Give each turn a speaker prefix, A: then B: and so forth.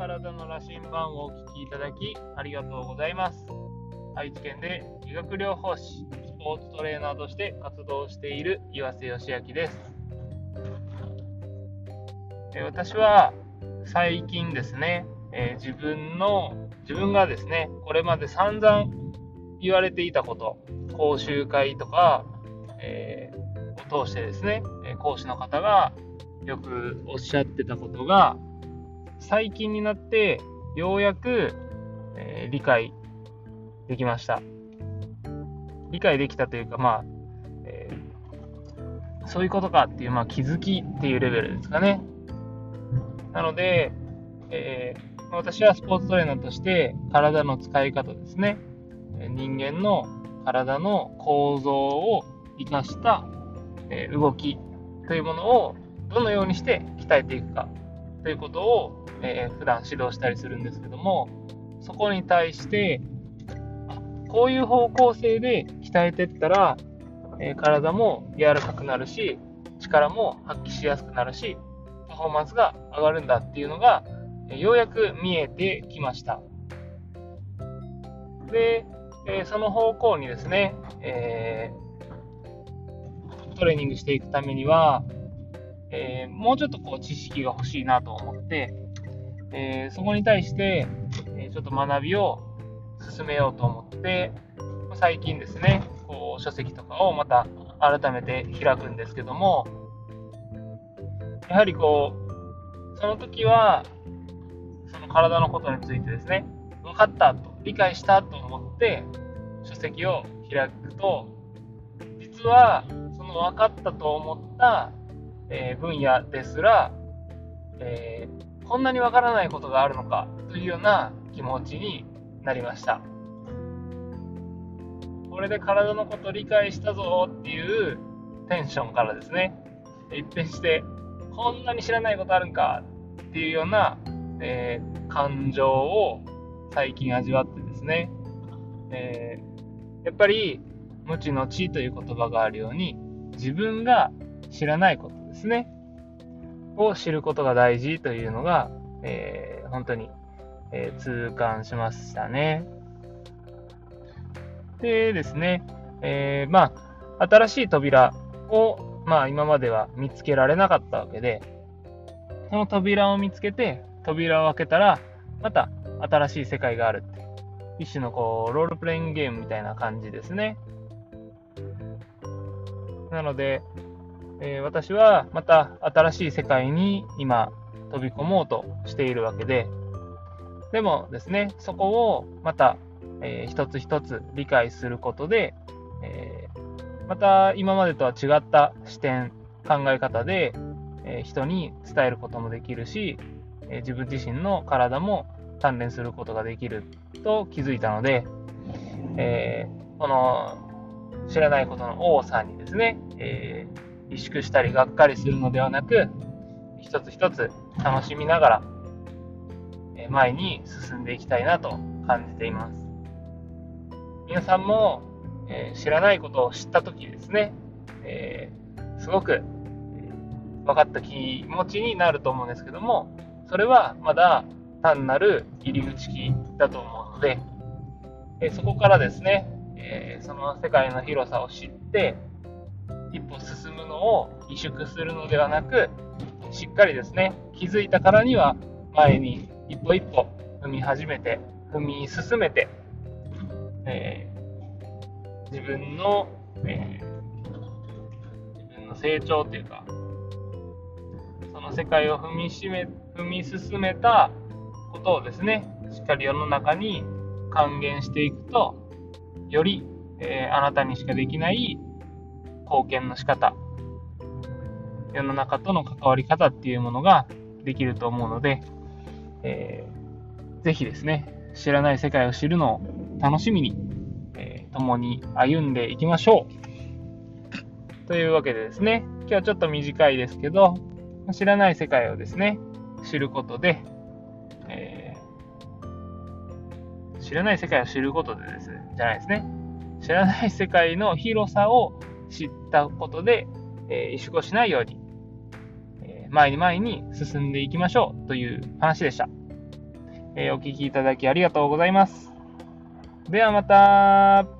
A: 体の羅針盤をお聞きいただきありがとうございます。愛知県で理学療法士、スポーツトレーナーとして活動している岩瀬義明です。私は最近ですね、えー、自分の、自分がですね、これまで散々言われていたこと、講習会とか、えー、を通してですね、講師の方がよくおっしゃってたことが、最近になってようやく、えー、理解できました。理解できたというか、まあ、えー、そういうことかっていう、まあ、気づきっていうレベルですかね。なので、えー、私はスポーツトレーナーとして体の使い方ですね。人間の体の構造を生かした、動きというものをどのようにして鍛えていくかということを、えー、普段指導したりするんですけどもそこに対してこういう方向性で鍛えていったら、えー、体も柔らかくなるし力も発揮しやすくなるしパフォーマンスが上がるんだっていうのが、えー、ようやく見えてきました。で、えその方向にですね、えトレーニングしていくためにはえー、もうちょっとこう知識が欲しいなと思って、えー、そこに対して、え、ちょっと学びを進めようと思って、最近ですね、こう書籍とかをまた改めて開くんですけども、やはりこう、その時は、その体のことについてですね、分かったと、理解したと思って、書籍を開くと、実は、その分かったと思ったえー、分野ですら、えー、こんなにわからないことがあるのかというような気持ちになりました。これで体のこと理解したぞっていうテンションからですね、一変して、こんなに知らないことあるんかっていうような、えー、感情を最近味わってですね、えー、やっぱり無知の知という言葉があるように自分が知らないことですね、を知ることが大事というのが、えー、本当に、えー、痛感しましたね。でですね、えー、まあ、新しい扉を、まあ、今までは見つけられなかったわけで、その扉を見つけて、扉を開けたら、また新しい世界があるって。一種のこう、ロールプレイングゲームみたいな感じですね。なので、え、私はまた新しい世界に今飛び込もうとしているわけで、でもですね、そこをまた、えー、一つ一つ理解することで、えー、また今までとは違った視点、考え方で、え人に伝えることもできるし、え自分自身の体も鍛錬することができると気づいたので、えこの知らないことの多さにですね、えー萎縮したりがっかりするのではなく、一つ一つ楽しみながら、前に進んでいきたいなと感じています。皆さんも、え、知らないことを知ったときですね、えー、すごく、分かった気持ちになると思うんですけども、それはまだ単なる入り口期だと思うので、えそこからですね、えその世界の広さを知って、一歩を萎縮するのではなく、しっかりですね、気づいたからには前に一歩一歩踏み始めて、踏み進めて、えー、自分の、えー、自分の成長というか、その世界を踏みしめ踏み進めたことをですね、しっかり世の中に還元していくと、より、えー、あなたにしかできない貢献の仕方、世の中との関わり方っていうものができると思うので、えー、ぜひですね、知らない世界を知るのを楽しみに、えー、共に歩んでいきましょう。というわけでですね、今日はちょっと短いですけど、知らない世界をですね、知ることで、えー、知らない世界を知ることでですね、じゃないですね。知らない世界の広さを知ったことで、えー、萎縮しないように、前に前に進んでいきましょうという話でした。えー、お聴きいただきありがとうございます。ではまた。